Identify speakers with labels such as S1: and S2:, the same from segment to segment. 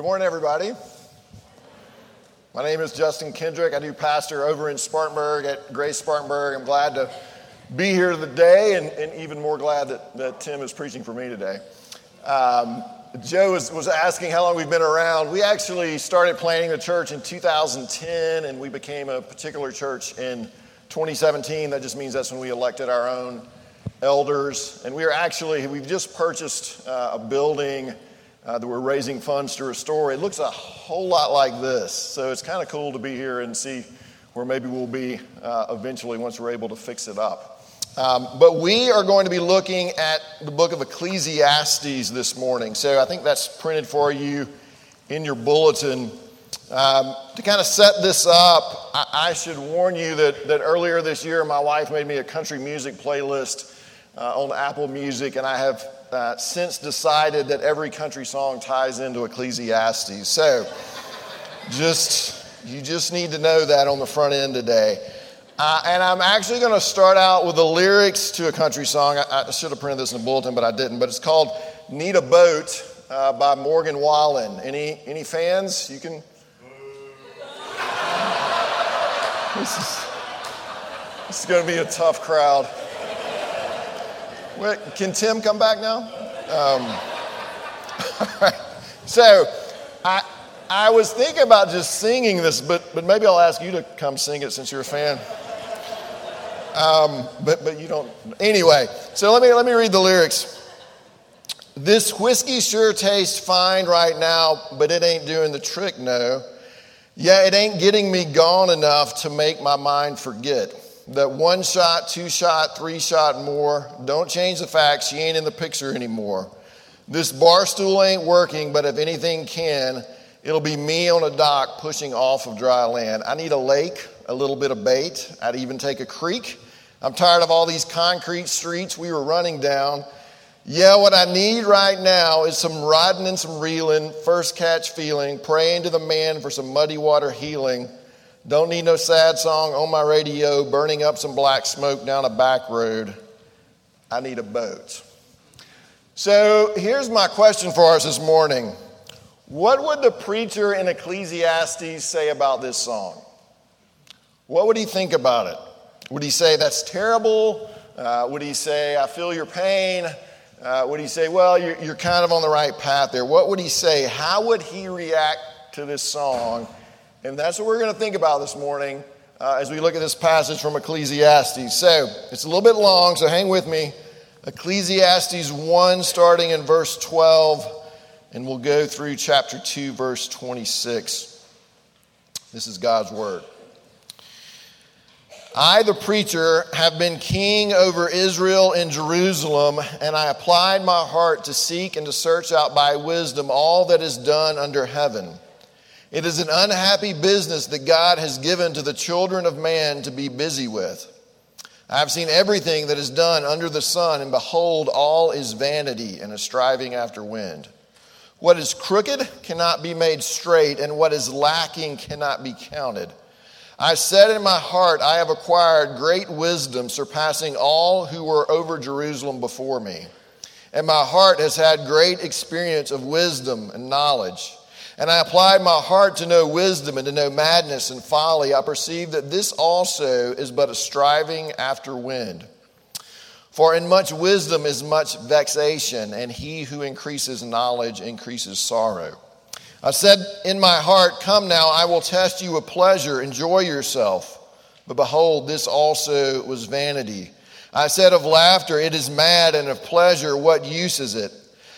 S1: Good morning, everybody. My name is Justin Kendrick. I do pastor over in Spartanburg at Grace Spartanburg. I'm glad to be here today and, and even more glad that, that Tim is preaching for me today. Um, Joe was, was asking how long we've been around. We actually started planning the church in 2010 and we became a particular church in 2017. That just means that's when we elected our own elders. And we are actually, we've just purchased uh, a building uh, that we're raising funds to restore. It looks a whole lot like this. So it's kind of cool to be here and see where maybe we'll be uh, eventually once we're able to fix it up. Um, but we are going to be looking at the book of Ecclesiastes this morning. So I think that's printed for you in your bulletin. Um, to kind of set this up, I, I, should warn you that, that earlier this year, my wife made me a country music playlist uh, on Apple Music, and I have uh, since decided that every country song ties into Ecclesiastes. So, just you just need to know that on the front end today. Uh, and I'm actually going to start out with the lyrics to a country song. I, I, should have printed this in the bulletin, but I didn't. But it's called "Need a Boat" uh, by Morgan Wallen. Any any fans? You can. This is, this is going to be a tough crowd. Can Tim come back now? Um, so, I, I was thinking about just singing this, but, but maybe I'll ask you to come sing it since you're a fan. Um, but, but you don't. Anyway, so let me, let me read the lyrics. This whiskey sure tastes fine right now, but it ain't doing the trick, no. Yeah, it ain't getting me gone enough to make my mind forget that one shot, two shot, three shot more. Don't change the facts. she ain't in the picture anymore. This bar stool ain't working, but if anything can, it'll be me on a dock pushing off of dry land. I need a lake, a little bit of bait. I'd even take a creek. I'm tired of all these concrete streets we were running down. Yeah, what I need right now is some riding and some reeling, first catch feeling, praying to the man for some muddy water healing. Don't need no sad song on my radio, burning up some black smoke down a back road. I need a boat. So here's my question for us this morning What would the preacher in Ecclesiastes say about this song? What would he think about it? Would he say, That's terrible? Uh, would he say, I feel your pain? Uh, would he say, Well, you're, you're kind of on the right path there? What would he say? How would he react to this song and that's what we're going to think about this morning uh, as we look at this passage from Ecclesiastes. So it's a little bit long, so hang with me. Ecclesiastes 1, starting in verse 12, and we'll go through chapter 2, verse 26. This is God's word. I, the preacher, have been king over Israel and Jerusalem, and I applied my heart to seek and to search out by wisdom all that is done under heaven. It is an unhappy business that God has given to the children of man to be busy with. I have seen everything that is done under the sun, and behold, all is vanity and a striving after wind. What is crooked cannot be made straight, and what is lacking cannot be counted. I said in my heart, I have acquired great wisdom, surpassing all who were over Jerusalem before me. And my heart has had great experience of wisdom and knowledge. And I applied my heart to know wisdom and to know madness and folly. I perceived that this also is but a striving after wind. For in much wisdom is much vexation, and he who increases knowledge increases sorrow. I said in my heart, Come now, I will test you with pleasure, enjoy yourself. But behold, this also was vanity. I said of laughter, It is mad, and of pleasure, what use is it?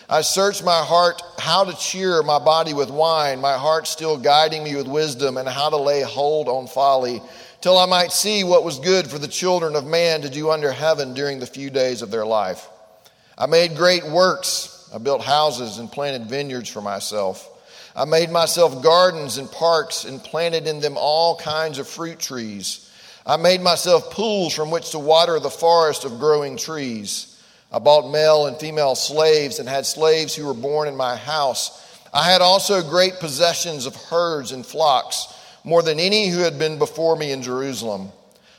S1: I searched my heart how to cheer my body with wine, my heart still guiding me with wisdom, and how to lay hold on folly, till I might see what was good for the children of man to do under heaven during the few days of their life. I made great works. I built houses and planted vineyards for myself. I made myself gardens and parks and planted in them all kinds of fruit trees. I made myself pools from which to water the forest of growing trees. I bought male and female slaves and had slaves who were born in my house. I had also great possessions of herds and flocks, more than any who had been before me in Jerusalem.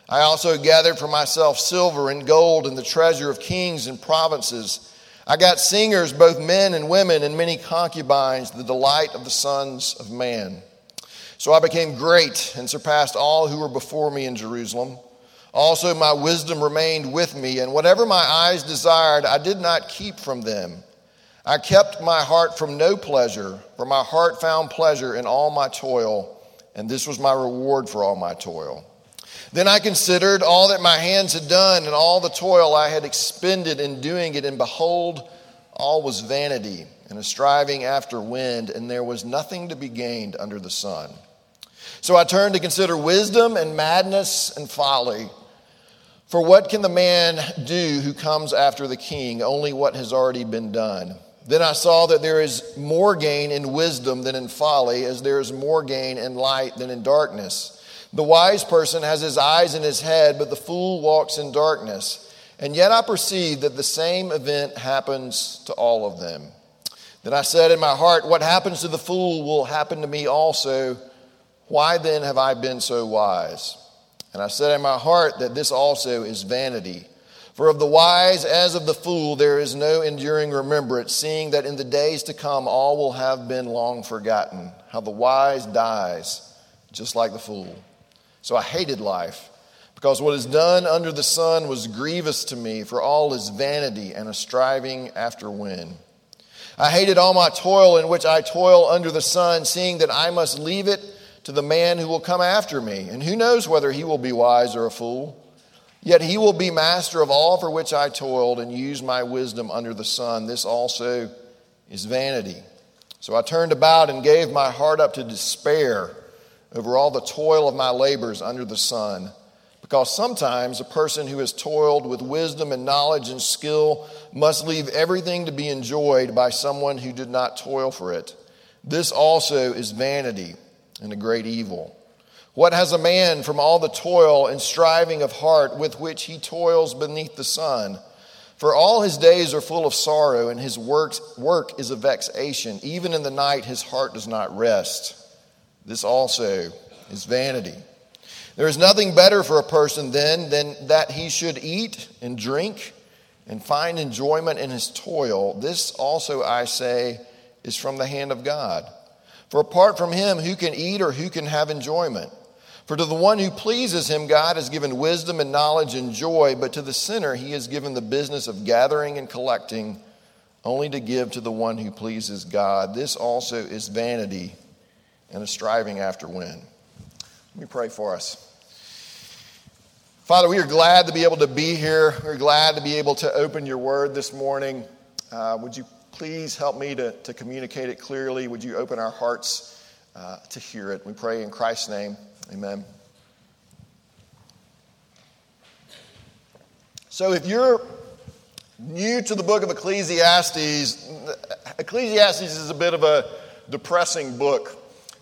S1: I also gathered for myself silver and gold and the treasure of kings and provinces. I got singers, both men and women, and many concubines, the delight of the sons of man. So I became great and surpassed all who were before me in Jerusalem. Also, my wisdom remained with me, and whatever my eyes desired, I did not keep from them. I kept my heart from no pleasure, for my heart found pleasure in all my toil, and this was my reward for all my toil. Then I considered all that my hands had done and all the toil I had expended in doing it, and behold, all was vanity and a striving after wind, and there was nothing to be gained under the sun. So I turned to consider wisdom and madness and folly. For what can the man do who comes after the king? Only what has already been done. Then I saw that there is more gain in wisdom than in folly, as there is more gain in light than in darkness. The wise person has his eyes in his head, but the fool walks in darkness. And yet I perceive that the same event happens to all of them. Then I said in my heart, What happens to the fool will happen to me also. Why then have I been so wise? And I said in my heart that this also is vanity. For of the wise as of the fool there is no enduring remembrance, seeing that in the days to come all will have been long forgotten. How the wise dies, just like the fool. So I hated life, because what is done under the sun was grievous to me, for all is vanity and a striving after wind. I hated all my toil in which I toil under the sun, seeing that I must leave it to the man who will come after me. And who knows whether he will be wise or a fool? Yet he will be master of all for which I toiled and used my wisdom under the sun. This also is vanity. So I turned about and gave my heart up to despair over all the toil of my labors under the sun. Because sometimes a person who has toiled with wisdom and knowledge and skill must leave everything to be enjoyed by someone who did not toil for it. This also is vanity and a great evil. What has a man from all the toil and striving of heart with which he toils beneath the sun? For all his days are full of sorrow, and his work, work is a vexation. Even in the night, his heart does not rest. This also is vanity. There is nothing better for a person then than that he should eat and drink and find enjoyment in his toil. This also, I say, is from the hand of God. For apart from him, who can eat or who can have enjoyment? For to the one who pleases him, God has given wisdom and knowledge and joy, but to the sinner, he has given the business of gathering and collecting, only to give to the one who pleases God. This also is vanity and a striving after wind. Let me pray for us. Father, we are glad to be able to be here. We're glad to be able to open your word this morning. Uh, would you please help me to, to communicate it clearly? Would you open our hearts uh, to hear it? We pray in Christ's name. Amen. So, if you're new to the book of Ecclesiastes, Ecclesiastes is a bit of a depressing book.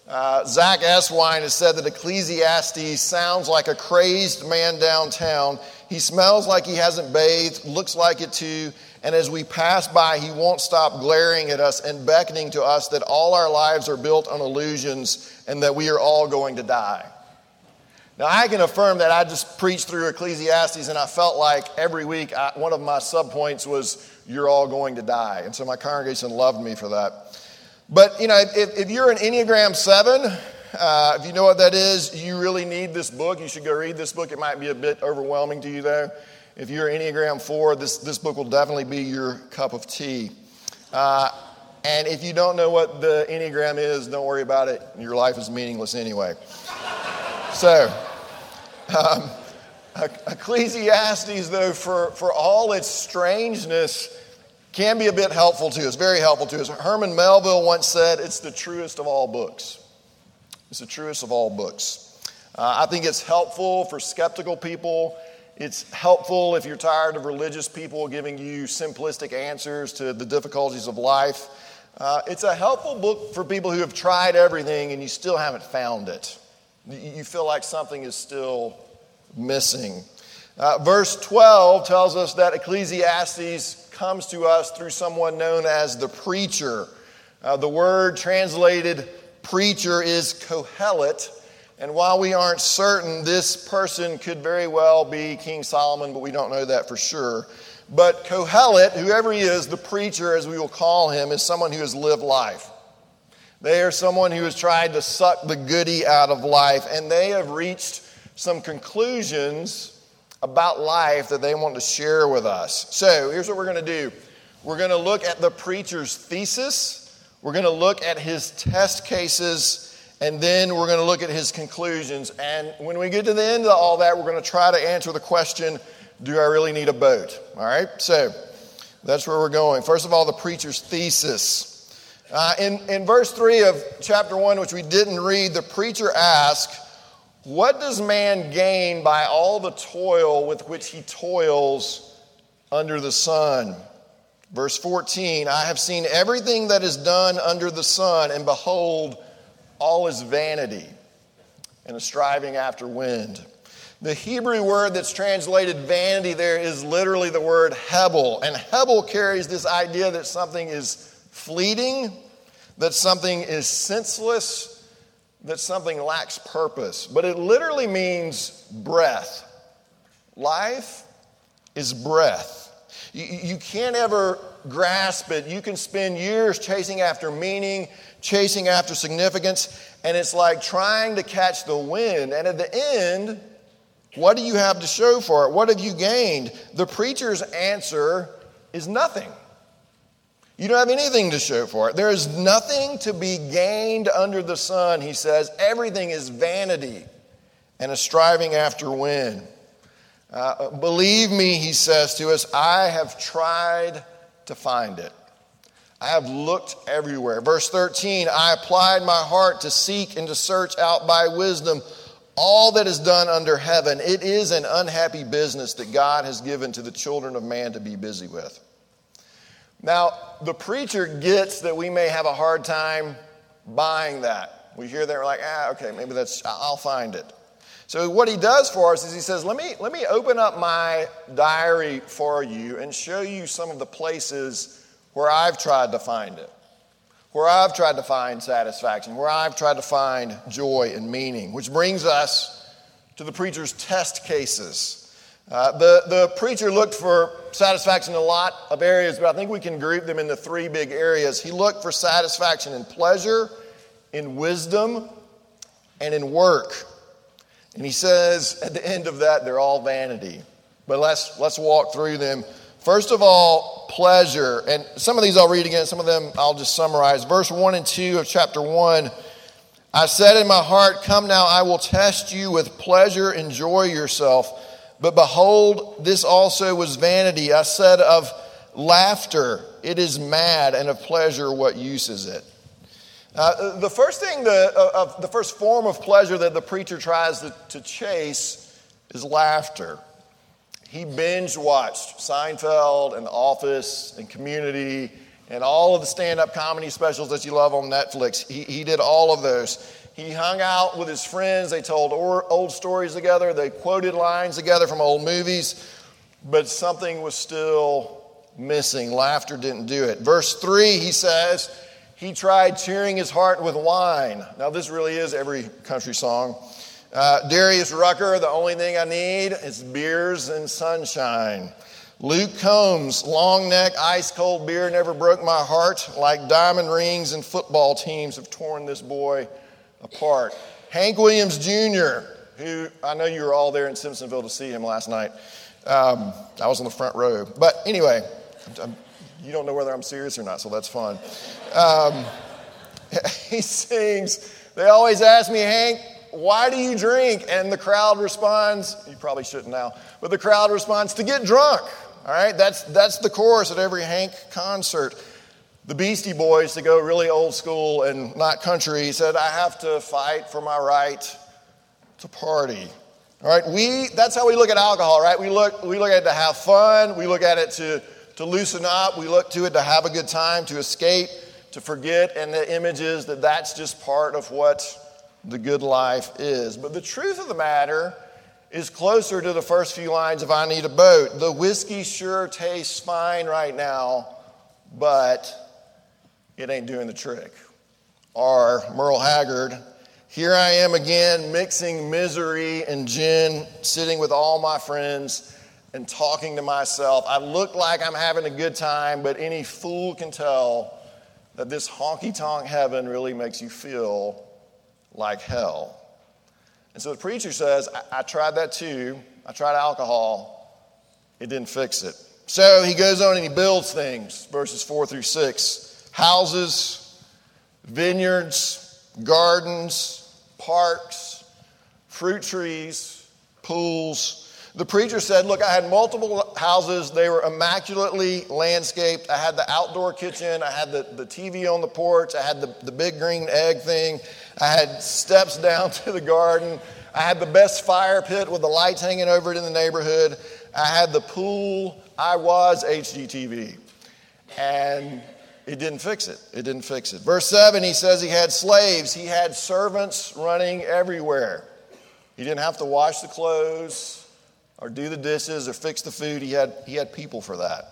S1: Uh, Zach Eswine has said that Ecclesiastes sounds like a crazed man downtown. He smells like he hasn't bathed, looks like it too, and as we pass by, he won't stop glaring at us and beckoning to us that all our lives are built on illusions and that we are all going to die. Now, I can affirm that I just preached through Ecclesiastes and I felt like every week I, one of my subpoints was, You're all going to die. And so my congregation loved me for that. But, you know, if, if you're an Enneagram 7, uh, if you know what that is, you really need this book. You should go read this book. It might be a bit overwhelming to you, though. If you're Enneagram 4, this, this book will definitely be your cup of tea. Uh, and if you don't know what the Enneagram is, don't worry about it. Your life is meaningless anyway. so, um, Ecclesiastes, though, for, for all its strangeness, can be a bit helpful to us, very helpful to us. Herman Melville once said, It's the truest of all books. It's the truest of all books. Uh, I think it's helpful for skeptical people. It's helpful if you're tired of religious people giving you simplistic answers to the difficulties of life. Uh, it's a helpful book for people who have tried everything and you still haven't found it. You feel like something is still missing. Uh, verse 12 tells us that Ecclesiastes comes to us through someone known as the preacher. Uh, the word translated preacher is Kohelet. And while we aren't certain, this person could very well be King Solomon, but we don't know that for sure. But Kohelet, whoever he is, the preacher, as we will call him, is someone who has lived life. They are someone who has tried to suck the goody out of life, and they have reached some conclusions about life that they want to share with us. So here's what we're going to do we're going to look at the preacher's thesis, we're going to look at his test cases. And then we're going to look at his conclusions. And when we get to the end of all that, we're going to try to answer the question do I really need a boat? All right, so that's where we're going. First of all, the preacher's thesis. Uh, in, in verse 3 of chapter 1, which we didn't read, the preacher asks, What does man gain by all the toil with which he toils under the sun? Verse 14, I have seen everything that is done under the sun, and behold, all is vanity and a striving after wind. The Hebrew word that's translated vanity there is literally the word hebel. And hebel carries this idea that something is fleeting, that something is senseless, that something lacks purpose. But it literally means breath. Life is breath. You, you can't ever grasp it. You can spend years chasing after meaning, chasing after significance, and it's like trying to catch the wind. And at the end, what do you have to show for it? What have you gained? The preacher's answer is nothing. You don't have anything to show for it. There is nothing to be gained under the sun, he says. Everything is vanity and a striving after wind. Uh, believe me, he says to us, I have tried to find it. I have looked everywhere. Verse 13, I applied my heart to seek and to search out by wisdom all that is done under heaven, it is an unhappy business that God has given to the children of man to be busy with. Now, the preacher gets that we may have a hard time buying that. We hear that, we're like, ah, okay, maybe that's, I'll find it. So, what he does for us is he says, let me, let me open up my diary for you and show you some of the places where I've tried to find it where I've tried to find satisfaction, where I've tried to find joy and meaning, which brings us to the preacher's test cases. Uh, the, the preacher looked for satisfaction in a lot of areas, but I think we can group them into three big areas. He looked for satisfaction in pleasure, in wisdom, and in work. And he says at the end of that, they're all vanity. But let's, let's walk through them First of all, pleasure. And some of these I'll read again, some of them I'll just summarize. Verse 1 and 2 of chapter 1 I said in my heart, Come now, I will test you with pleasure, enjoy yourself. But behold, this also was vanity. I said of laughter, it is mad, and of pleasure, what use is it? Uh, the first thing, the, uh, the first form of pleasure that the preacher tries to, to chase is laughter. He binge watched Seinfeld and The Office and Community and all of the stand up comedy specials that you love on Netflix. He, he did all of those. He hung out with his friends. They told old stories together. They quoted lines together from old movies. But something was still missing. Laughter didn't do it. Verse 3, he says, he tried cheering his heart with wine. Now, this really is every country song. Uh, Darius Rucker, the only thing I need is beers and sunshine. Luke Combs, long neck, ice cold beer never broke my heart. Like diamond rings and football teams have torn this boy apart. Hank Williams Jr., who I know you were all there in Simpsonville to see him last night. Um, I was on the front row. But anyway, I'm, you don't know whether I'm serious or not, so that's fun. Um, he sings, They always ask me, Hank, why do you drink? And the crowd responds, You probably shouldn't now, but the crowd responds, To get drunk. All right, that's, that's the chorus at every Hank concert. The Beastie Boys, to go really old school and not country, said, I have to fight for my right to party. All right, we, that's how we look at alcohol, right? We look, we look at it to have fun, we look at it to, to loosen up, we look to it to have a good time, to escape, to forget, and the image is that that's just part of what the good life is. But the truth of the matter is closer to the first few lines of I Need a Boat. The whiskey sure tastes fine right now, but it ain't doing the trick. Or Merle Haggard, here I am again mixing misery and gin, sitting with all my friends. and talking to myself. I look like I'm having a good time, but any fool can tell that this honky tonk heaven really makes you feel like hell. And so the preacher says, I, I tried that too. I tried alcohol, it didn't fix it. So he goes on and he builds things, verses 4 through 6 houses, vineyards, gardens, parks, fruit trees, pools. The preacher said, Look, I had multiple houses. They were immaculately landscaped. I had the outdoor kitchen. I had the, the TV on the porch. I had the, the big green egg thing. I had steps down to the garden. I had the best fire pit with the lights hanging over it in the neighborhood. I had the pool. I was HGTV. And it didn't fix it. It didn't fix it. Verse 7, he says he had slaves, he had servants running everywhere. He didn't have to wash the clothes or do the dishes or fix the food. He had, he had people for that.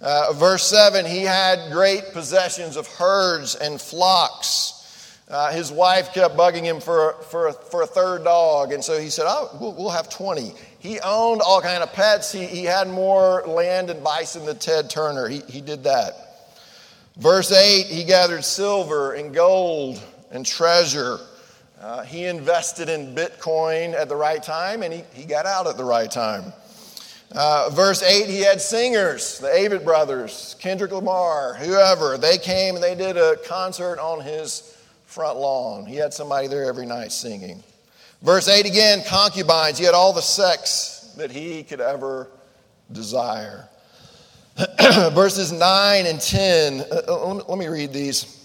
S1: Uh, verse 7, he had great possessions of herds and flocks. Uh, his wife kept bugging him for, for, for a third dog, and so he said, Oh, we'll, we'll have 20. He owned all kind of pets. He, he had more land and bison than Ted Turner. He, he did that. Verse 8, he gathered silver and gold and treasure. Uh, he invested in Bitcoin at the right time, and he, he got out at the right time. Uh, verse 8, he had singers, the Avett brothers, Kendrick Lamar, whoever. They came and they did a concert on his front lawn. He had somebody there every night singing. Verse 8 again, concubines. He had all the sex that he could ever desire. Verses 9 and 10, uh, uh let me read these.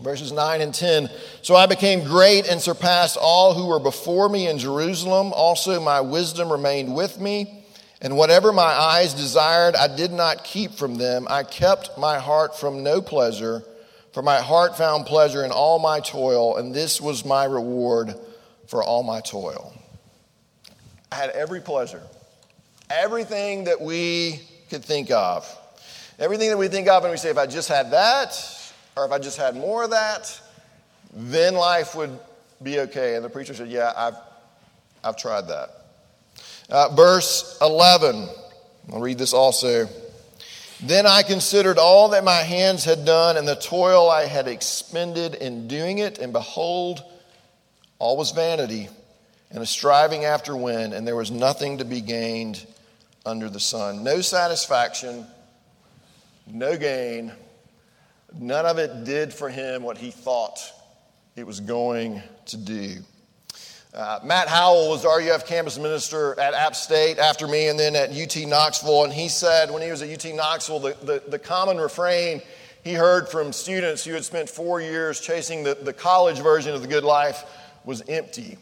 S1: Verses 9 and 10. So I became great and surpassed all who were before me in Jerusalem. Also, my wisdom remained with me. And whatever my eyes desired, I did not keep from them. I kept my heart from no pleasure for my heart found pleasure in all my toil, and this was my reward for all my toil. I had every pleasure, everything that we could think of. Everything that we think of, and we say, if I just had that, or if I just had more of that, then life would be okay. And the preacher said, Yeah, I've, I've tried that. Uh, verse 11, I'll read this also. Then I considered all that my hands had done and the toil I had expended in doing it, and behold, all was vanity and a striving after wind, and there was nothing to be gained under the sun. No satisfaction, no gain. None of it did for him what he thought it was going to do. Uh, Matt Howell was RUF campus minister at App State after me and then at UT Knoxville. And he said when he was at UT Knoxville, the, the, the common refrain he heard from students who had spent four years chasing the, the college version of the good life was empty.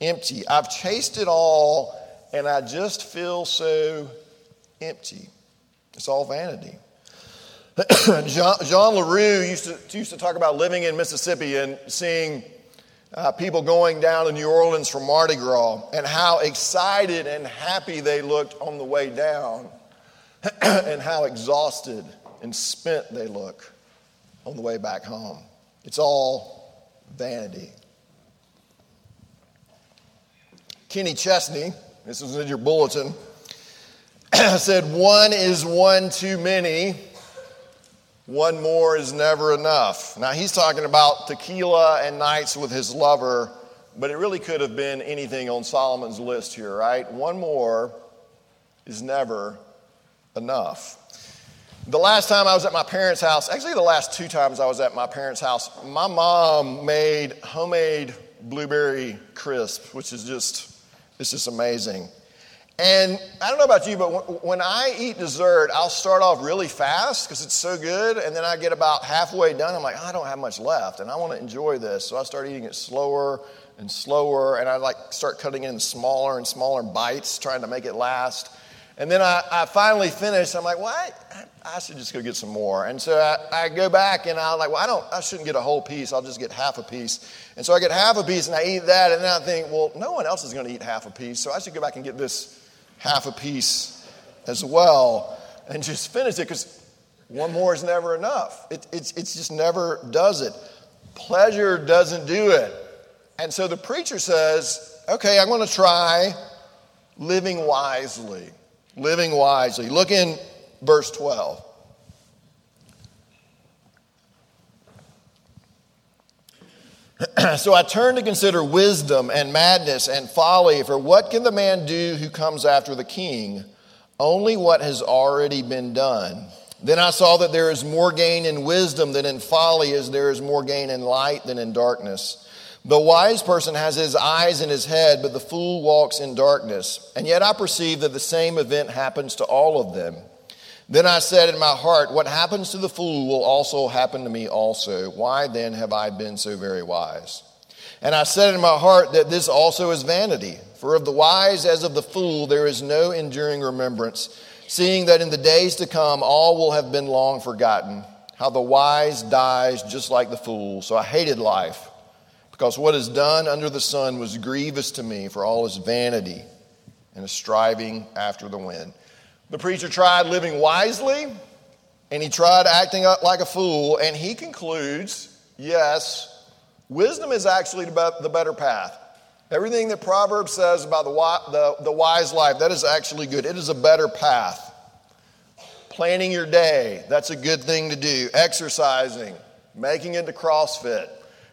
S1: Empty. I've chased it all and I just feel so empty. It's all vanity. John, John LaRue used to, used to talk about living in Mississippi and seeing uh, people going down to New Orleans for Mardi Gras and how excited and happy they looked on the way down and how exhausted and spent they look on the way back home. It's all vanity. Kenny Chesney, this is in your bulletin, said, One is one too many one more is never enough. Now, he's talking about tequila and nights with his lover, but it really could have been anything on Solomon's list here, right? One more is never enough. The last time I was at my parents' house, actually, the last two times I was at my parents' house, my mom made homemade blueberry crisp, which is just, it's just amazing. And I don't know about you, but when I eat dessert, I'll start off really fast because it's so good. And then I get about halfway done. I'm like, oh, I don't have much left and I want to enjoy this. So I start eating it slower and slower. And I like start cutting in smaller and smaller bites, trying to make it last. And then I, I finally finish. I'm like, well, I, I, should just go get some more. And so I, I go back and I'm like, well, I, don't, I shouldn't get a whole piece. I'll just get half a piece. And so I get half a piece and I eat that. And then I think, well, no one else is going to eat half a piece. So I should go back and get this half a piece as well and just finish it because one more is never enough. It, it's, it's just never does it. Pleasure doesn't do it. And so the preacher says, okay, I'm going to try living wisely. Living wisely. Look in verse 12. so I turn to consider wisdom and madness and folly, for what can the man do who comes after the king? Only what has already been done. Then I saw that there is more gain in wisdom than in folly, as there is more gain in light than in darkness. The wise person has his eyes in his head, but the fool walks in darkness. And yet I perceive that the same event happens to all of them. Then I said in my heart, What happens to the fool will also happen to me also. Why then have I been so very wise? And I said in my heart that this also is vanity. For of the wise as of the fool there is no enduring remembrance, seeing that in the days to come all will have been long forgotten. How the wise dies just like the fool. So I hated life because what is done under the sun was grievous to me, for all is vanity and a striving after the wind. The preacher tried living wisely, and he tried acting like a fool, and he concludes yes, wisdom is actually the better path. Everything that Proverbs says about the, the, the wise life, that is actually good. It is a better path. Planning your day, that's a good thing to do. Exercising, making it to CrossFit,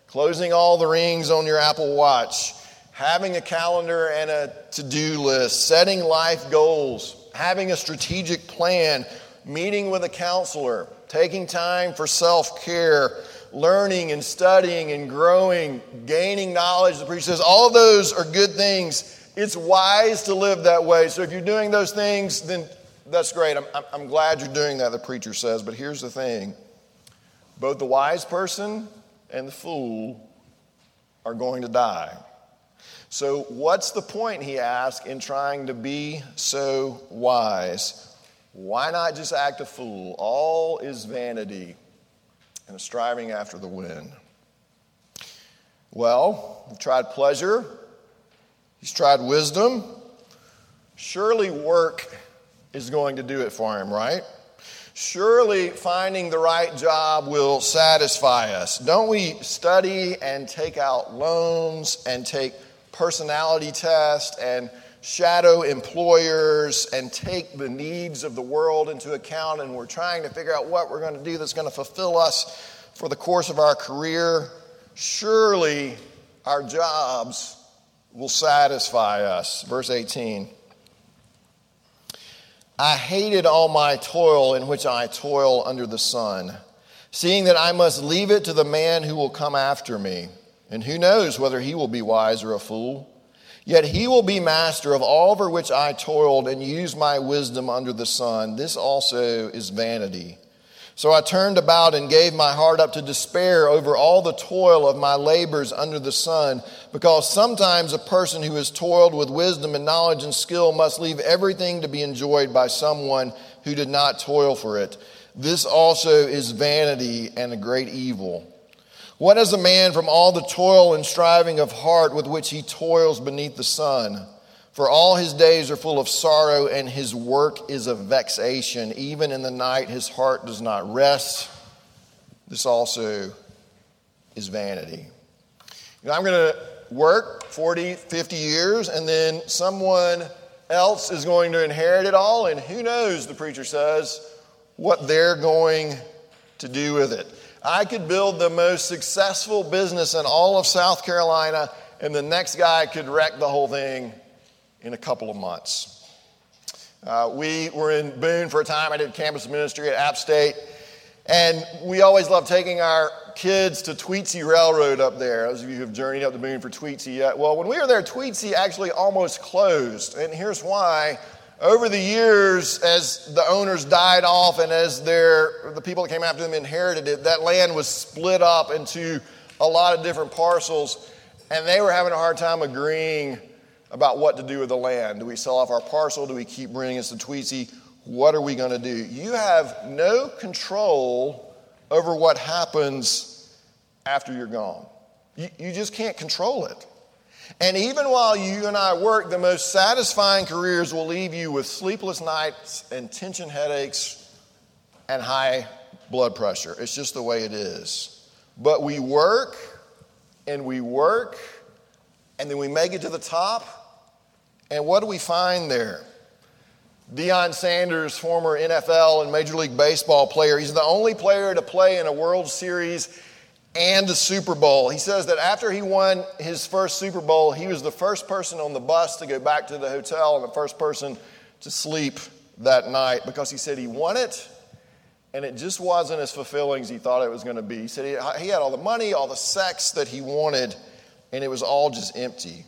S1: closing all the rings on your Apple Watch, having a calendar and a to do list, setting life goals, having a strategic plan, meeting with a counselor, taking time for self care, learning and studying and growing, gaining knowledge. The preacher says all those are good things. It's wise to live that way. So if you're doing those things, then that's great. I'm, I'm glad you're doing that, the preacher says. But here's the thing both the wise person and the fool are going to die. So, what's the point, he asked, in trying to be so wise? Why not just act a fool? All is vanity and striving after the wind. Well, he tried pleasure, he's tried wisdom. Surely work is going to do it for him, right? Surely finding the right job will satisfy us. Don't we study and take out loans and take personality tests and shadow employers and take the needs of the world into account and we're trying to figure out what we're going to do that's going to fulfill us for the course of our career? Surely our jobs will satisfy us. Verse 18. I hated all my toil in which I toil under the sun, seeing that I must leave it to the man who will come after me. And who knows whether he will be wise or a fool? Yet he will be master of all for which I toiled and used my wisdom under the sun. This also is vanity. So I turned about and gave my heart up to despair over all the toil of my labors under the sun, because sometimes a person who has toiled with wisdom and knowledge and skill must leave everything to be enjoyed by someone who did not toil for it. This also is vanity and a great evil. What is a man from all the toil and striving of heart with which he toils beneath the sun? For all his days are full of sorrow, and his work is a vexation. Even in the night, his heart does not rest. This also is vanity. You know, I'm going to work 40, 50 years, and then someone else is going to inherit it all, and who knows, the preacher says, what they're going to do with it. I could build the most successful business in all of South Carolina, and the next guy could wreck the whole thing in a couple of months. Uh, we were in Boone for a time. I did campus ministry at App State. And we always love taking our kids to Tweetsie Railroad up there. Those of you who have journeyed up to Boone for Tweetsie yet. Well, when we were there, Tweetsie actually almost closed. And here's why. Over the years, as the owners died off and as their, the people that came after them inherited it, that land was split up into a lot of different parcels. And they were having a hard time agreeing about what to do with the land. Do we sell off our parcel? Do we keep bringing us to Tweetsie? What are we going to do? You have no control over what happens after you're gone. You, you just can't control it. And even while you and I work, the most satisfying careers will leave you with sleepless nights and tension headaches and high blood pressure. It's just the way it is. But we work and we work and then we make it to the top And what do we find there? Deion Sanders, former NFL and Major League Baseball player, he's the only player to play in a World Series and the Super Bowl. He says that after he won his first Super Bowl, he was the first person on the bus to go back to the hotel and the first person to sleep that night because he said he won it and it just wasn't as fulfilling as he thought it was going to be. He said he, had all the money, all the sex that he wanted, and it was all just empty.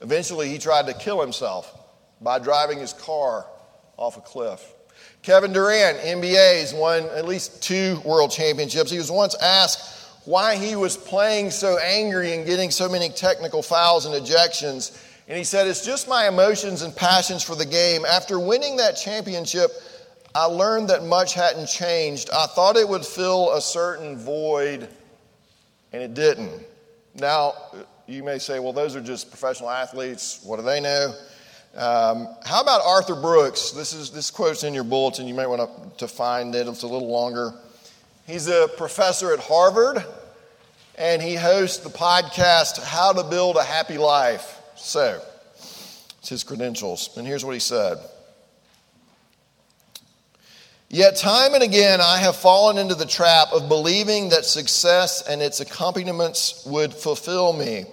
S1: Eventually, he tried to kill himself by driving his car off a cliff. Kevin Durant, NBA's won at least two world championships. He was once asked why he was playing so angry and getting so many technical fouls and ejections. And he said, It's just my emotions and passions for the game. After winning that championship, I learned that much hadn't changed. I thought it would fill a certain void, and it didn't. Now, you may say, well, those are just professional athletes. What do they know? Um, how about Arthur Brooks? This is this quote's in your bulletin. You might want to, to find it. It's a little longer. He's a professor at Harvard, and he hosts the podcast "How to Build a Happy Life." So, it's his credentials, and here's what he said. Yet, time and again, I have fallen into the trap of believing that success and its accompaniments would fulfill me.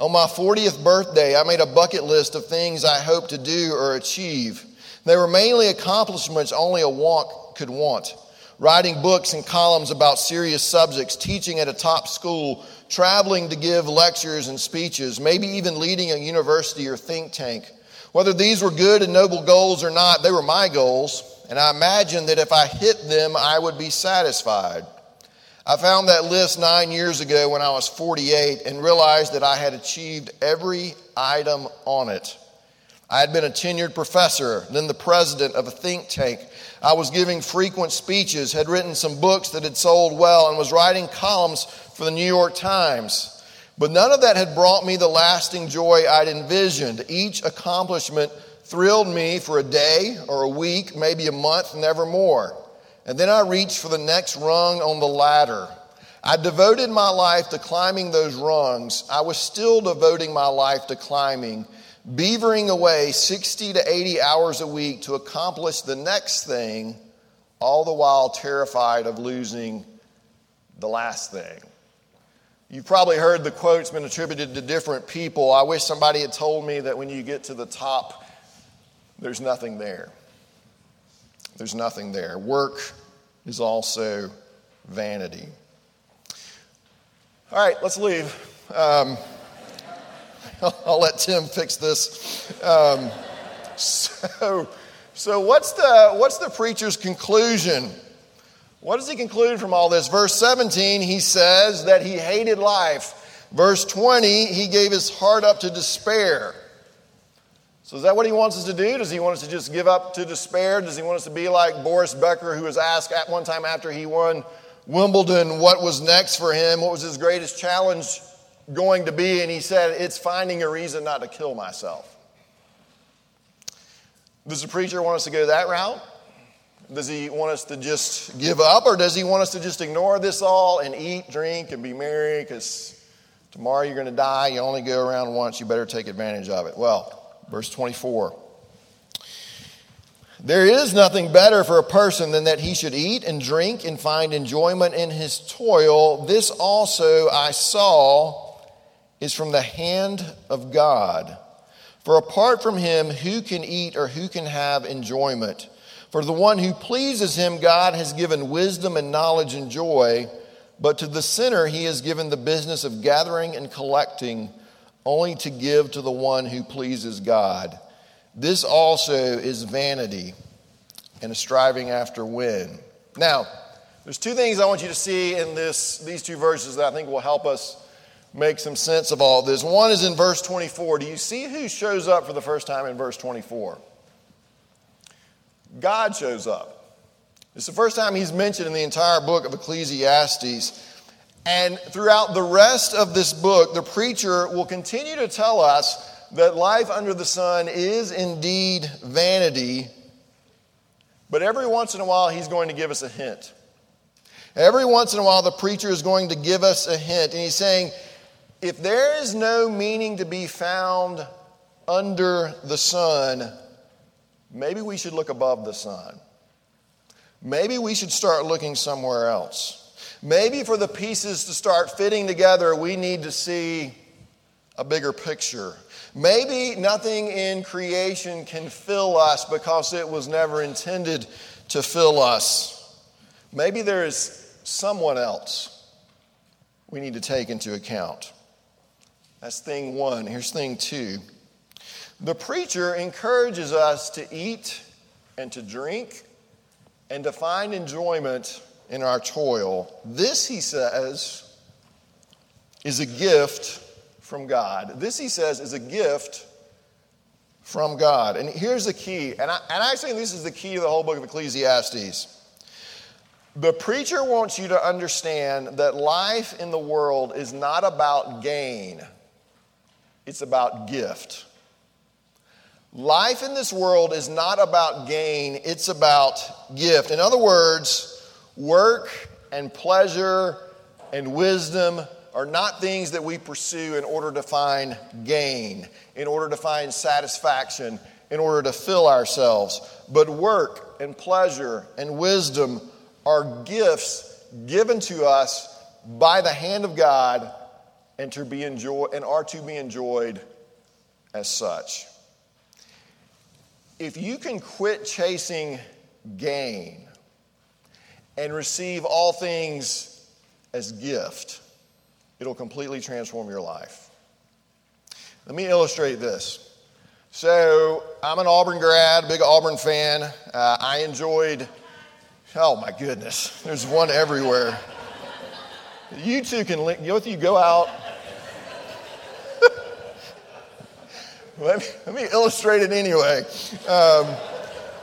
S1: On my 40th birthday, I made a bucket list of things I hoped to do or achieve. They were mainly accomplishments only a wonk could want. Writing books and columns about serious subjects, teaching at a top school, traveling to give lectures and speeches, maybe even leading a university or think tank. Whether these were good and noble goals or not, they were my goals and I imagined that if I hit them, I would be satisfied. I found that list nine years ago when I was 48 and realized that I had achieved every item on it. I had been a tenured professor, then the president of a think tank. I was giving frequent speeches, had written some books that had sold well, and was writing columns for the New York Times. But none of that had brought me the lasting joy I'd envisioned. Each accomplishment thrilled me for a day or a week, maybe a month, never more. And then I reached for the next rung on the ladder. I devoted my life to climbing those rungs. I was still devoting my life to climbing, beavering away 60 to 80 hours a week to accomplish the next thing, all the while terrified of losing the last thing. You've probably heard the quotes been attributed to different people. I wish somebody had told me that when you get to the top, there's nothing there. There's nothing there. Work is also vanity. All right, let's leave. Um, I'll, let Tim fix this. Um, so, so what's the what's the preacher's conclusion? What does he conclude from all this? Verse 17, he says that he hated life. Verse 20, he gave his heart up to despair. So, is that what he wants us to do? Does he want us to just give up to despair? Does he want us to be like Boris Becker, who was asked at one time after he won Wimbledon what was next for him? What was his greatest challenge going to be? And he said, It's finding a reason not to kill myself. Does the preacher want us to go that route? Does he want us to just give up, or does he want us to just ignore this all and eat, drink, and be merry? Because tomorrow you're going to die. You only go around once. You better take advantage of it. Well, Verse 24. There is nothing better for a person than that he should eat and drink and find enjoyment in his toil. This also I saw is from the hand of God. For apart from him, who can eat or who can have enjoyment? For the one who pleases him, God has given wisdom and knowledge and joy, but to the sinner, he has given the business of gathering and collecting only to give to the one who pleases God. This also is vanity and a striving after wind. Now, there's two things I want you to see in this, these two verses that I think will help us make some sense of all this. One is in verse 24. Do you see who shows up for the first time in verse 24? God shows up. It's the first time he's mentioned in the entire book of Ecclesiastes. And throughout the rest of this book, the preacher will continue to tell us that life under the sun is indeed vanity, but every once in a while, he's going to give us a hint. Every once in a while, the preacher is going to give us a hint, and he's saying, if there is no meaning to be found under the sun, maybe we should look above the sun. Maybe we should start looking somewhere else. Maybe for the pieces to start fitting together, we need to see a bigger picture. Maybe nothing in creation can fill us because it was never intended to fill us. Maybe there is someone else we need to take into account. That's thing one. Here's thing two. The preacher encourages us to eat and to drink and to find enjoyment in our toil. This, he says, is a gift from God. This, he says, is a gift from God. And here's the key, and I, and I think this is the key to the whole book of Ecclesiastes. The preacher wants you to understand that life in the world is not about gain, it's about gift. Life in this world is not about gain, it's about gift. In other words, work and pleasure and wisdom are not things that we pursue in order to find gain, in order to find satisfaction, in order to fill ourselves. But work and pleasure and wisdom are gifts given to us by the hand of God and to be enjoy- and are to be enjoyed as such if you can quit chasing gain and receive all things as gift, it'll completely transform your life. Let me illustrate this. So, I'm an Auburn grad, big Auburn fan. Uh, I enjoyed, oh my goodness, there's one everywhere. You two can, both you go out let, me, let me illustrate it anyway. Um,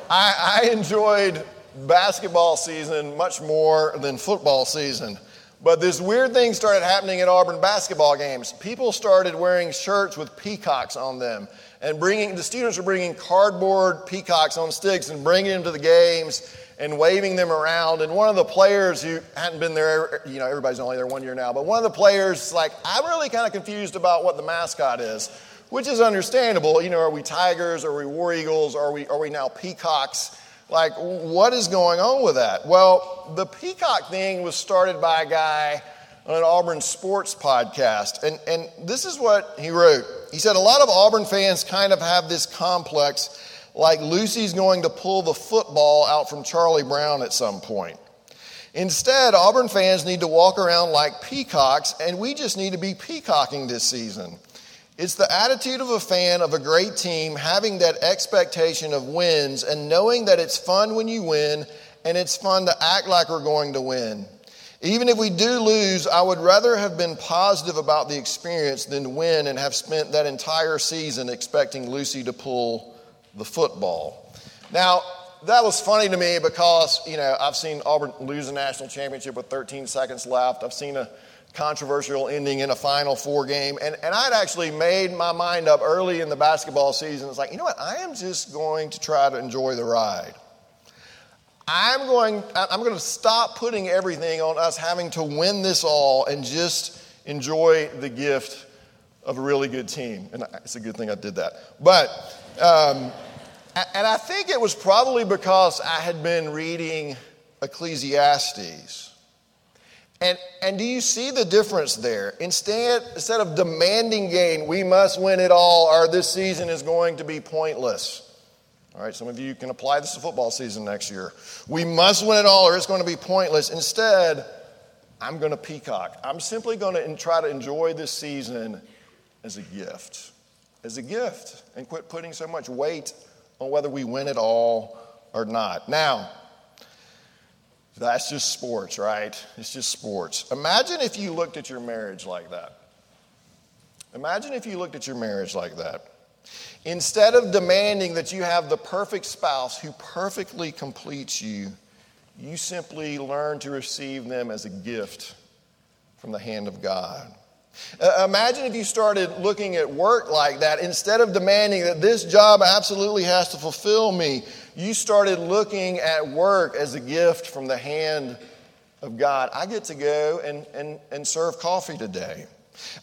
S1: I, I enjoyed basketball season much more than football season. But this weird thing started happening at Auburn basketball games. People started wearing shirts with peacocks on them and bringing the students were bringing cardboard peacocks on sticks and bringing them to the games and waving them around. And one of the players who hadn't been there, you know, everybody's only there one year now, but one of the players like, I'm really kind of confused about what the mascot is which is understandable. You know, are we tigers? Are we war eagles? Are we, are we now peacocks? Like, what is going on with that? Well, the peacock thing was started by a guy on an Auburn sports podcast. And, and this is what he wrote. He said, A lot of Auburn fans kind of have this complex like Lucy's going to pull the football out from Charlie Brown at some point. Instead, Auburn fans need to walk around like peacocks, and we just need to be peacocking this season. It's the attitude of a fan of a great team having that expectation of wins and knowing that it's fun when you win and it's fun to act like we're going to win. Even if we do lose, I would rather have been positive about the experience than win and have spent that entire season expecting Lucy to pull the football. Now, that was funny to me because, you know, I've seen Auburn lose a national championship with 13 seconds left. I've seen a controversial ending in a Final Four game. And, and I'd actually made my mind up early in the basketball season. It's like, you know what? I am just going to try to enjoy the ride. I'm going, I'm going to stop putting everything on us having to win this all and just enjoy the gift of a really good team. And it's a good thing I did that. But, um, and I think it was probably because I had been reading Ecclesiastes. And, and do you see the difference there? Instead, instead of demanding gain, we must win it all, or this season is going to be pointless. All right, some of you can apply this to football season next year. We must win it all, or it's going to be pointless. Instead, I'm going to peacock. I'm simply going to try to enjoy this season as a gift. As a gift, and quit putting so much weight on whether we win it all or not. Now, that's just sports, right? It's just sports. Imagine if you looked at your marriage like that. Imagine if you looked at your marriage like that. Instead of demanding that you have the perfect spouse who perfectly completes you, you simply learn to receive them as a gift from the hand of God. Uh, imagine if you started looking at work like that. Instead of demanding that this job absolutely has to fulfill me, you started looking at work as a gift from the hand of God. I get to go and, and, and serve coffee today.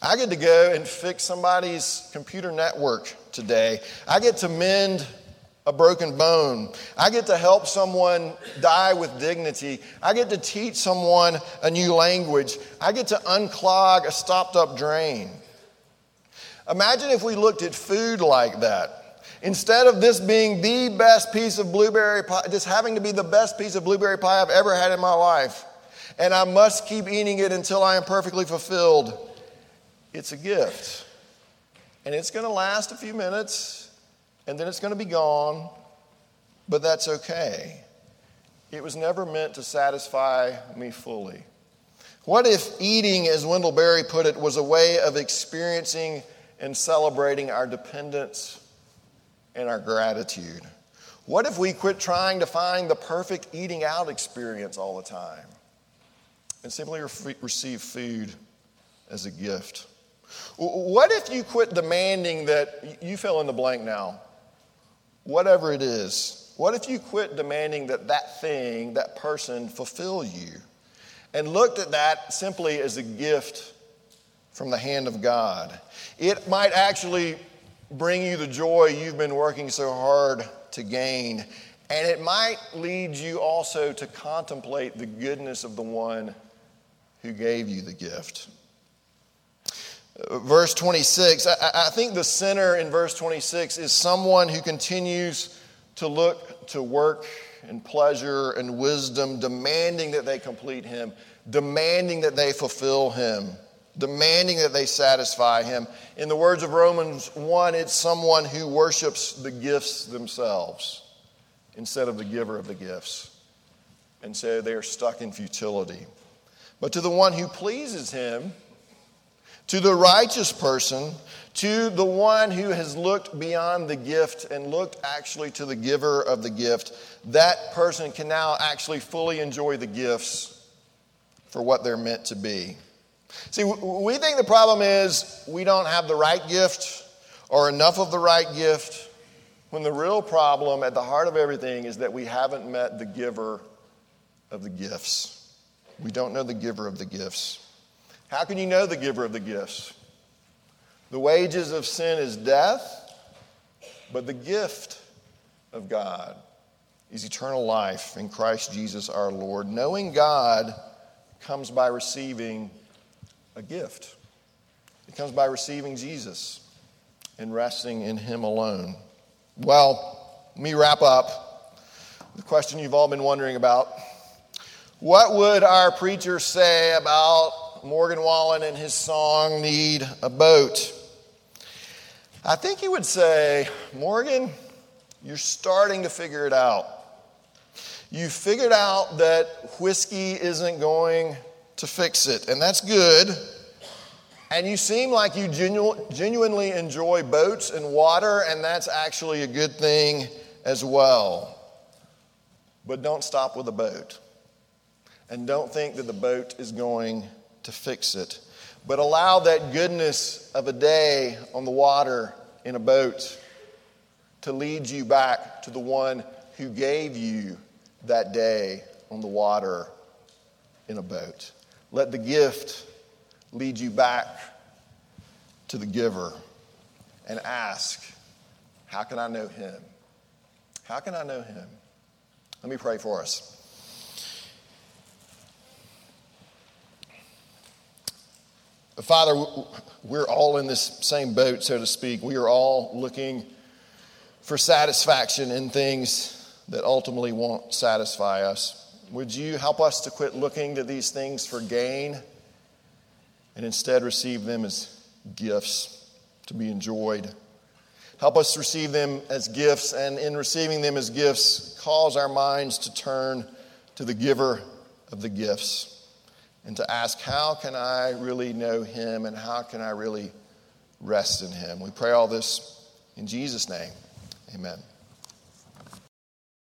S1: I get to go and fix somebody's computer network today. I get to mend a broken bone. I get to help someone die with dignity. I get to teach someone a new language. I get to unclog a stopped up drain. Imagine if we looked at food like that. Instead of this being the best piece of blueberry pie, just having to be the best piece of blueberry pie I've ever had in my life, and I must keep eating it until I am perfectly fulfilled, it's a gift. And it's going to last a few minutes, and then it's going to be gone, but that's okay. It was never meant to satisfy me fully. What if eating, as Wendell Berry put it, was a way of experiencing and celebrating our dependence and our gratitude? What if we quit trying to find the perfect eating out experience all the time and simply re- receive food as a gift? What if you quit demanding that you fill in the blank now? Whatever it is, what if you quit demanding that that thing, that person, fulfill you and looked at that simply as a gift from the hand of God? It might actually bring you the joy you've been working so hard to gain, and it might lead you also to contemplate the goodness of the one who gave you the gift verse 26, I, I, think the sinner in verse 26 is someone who continues to look to work and pleasure and wisdom, demanding that they complete him, demanding that they fulfill him, demanding that they satisfy him. In the words of Romans 1, it's someone who worships the gifts themselves instead of the giver of the gifts. And so they are stuck in futility. But to the one who pleases him, to the righteous person, to the one who has looked beyond the gift and looked actually to the giver of the gift, that person can now actually fully enjoy the gifts for what they're meant to be. See, we think the problem is we don't have the right gift or enough of the right gift, when the real problem at the heart of everything is that we haven't met the giver of the gifts. We don't know the giver of the gifts. How can you know the giver of the gifts? The wages of sin is death, but the gift of God is eternal life in Christ Jesus our Lord. Knowing God comes by receiving a gift, it comes by receiving Jesus and resting in Him alone. Well, let me wrap up the question you've all been wondering about. What would our preacher say about Morgan Wallen and his song Need a Boat. I think he would say, Morgan, you're starting to figure it out. You figured out that whiskey isn't going to fix it, and that's good. And you seem like you genu- genuinely enjoy boats and water, and that's actually a good thing as well. But don't stop with a boat. And don't think that the boat is going to fix it. But allow that goodness of a day on the water in a boat to lead you back to the one who gave you that day on the water in a boat. Let the gift lead you back to the giver and ask, How can I know him? How can I know him? Let me pray for us. Father, we're all in this same boat, so to speak. We are all looking for satisfaction in things that ultimately won't satisfy us. Would you help us to quit looking to these things for gain and instead receive them as gifts to be enjoyed? Help us receive them as gifts, and in receiving them as gifts, cause our minds to turn to the giver of the gifts and to ask, how can I really know him and how can I really rest in him? We pray all this in Jesus' name. Amen.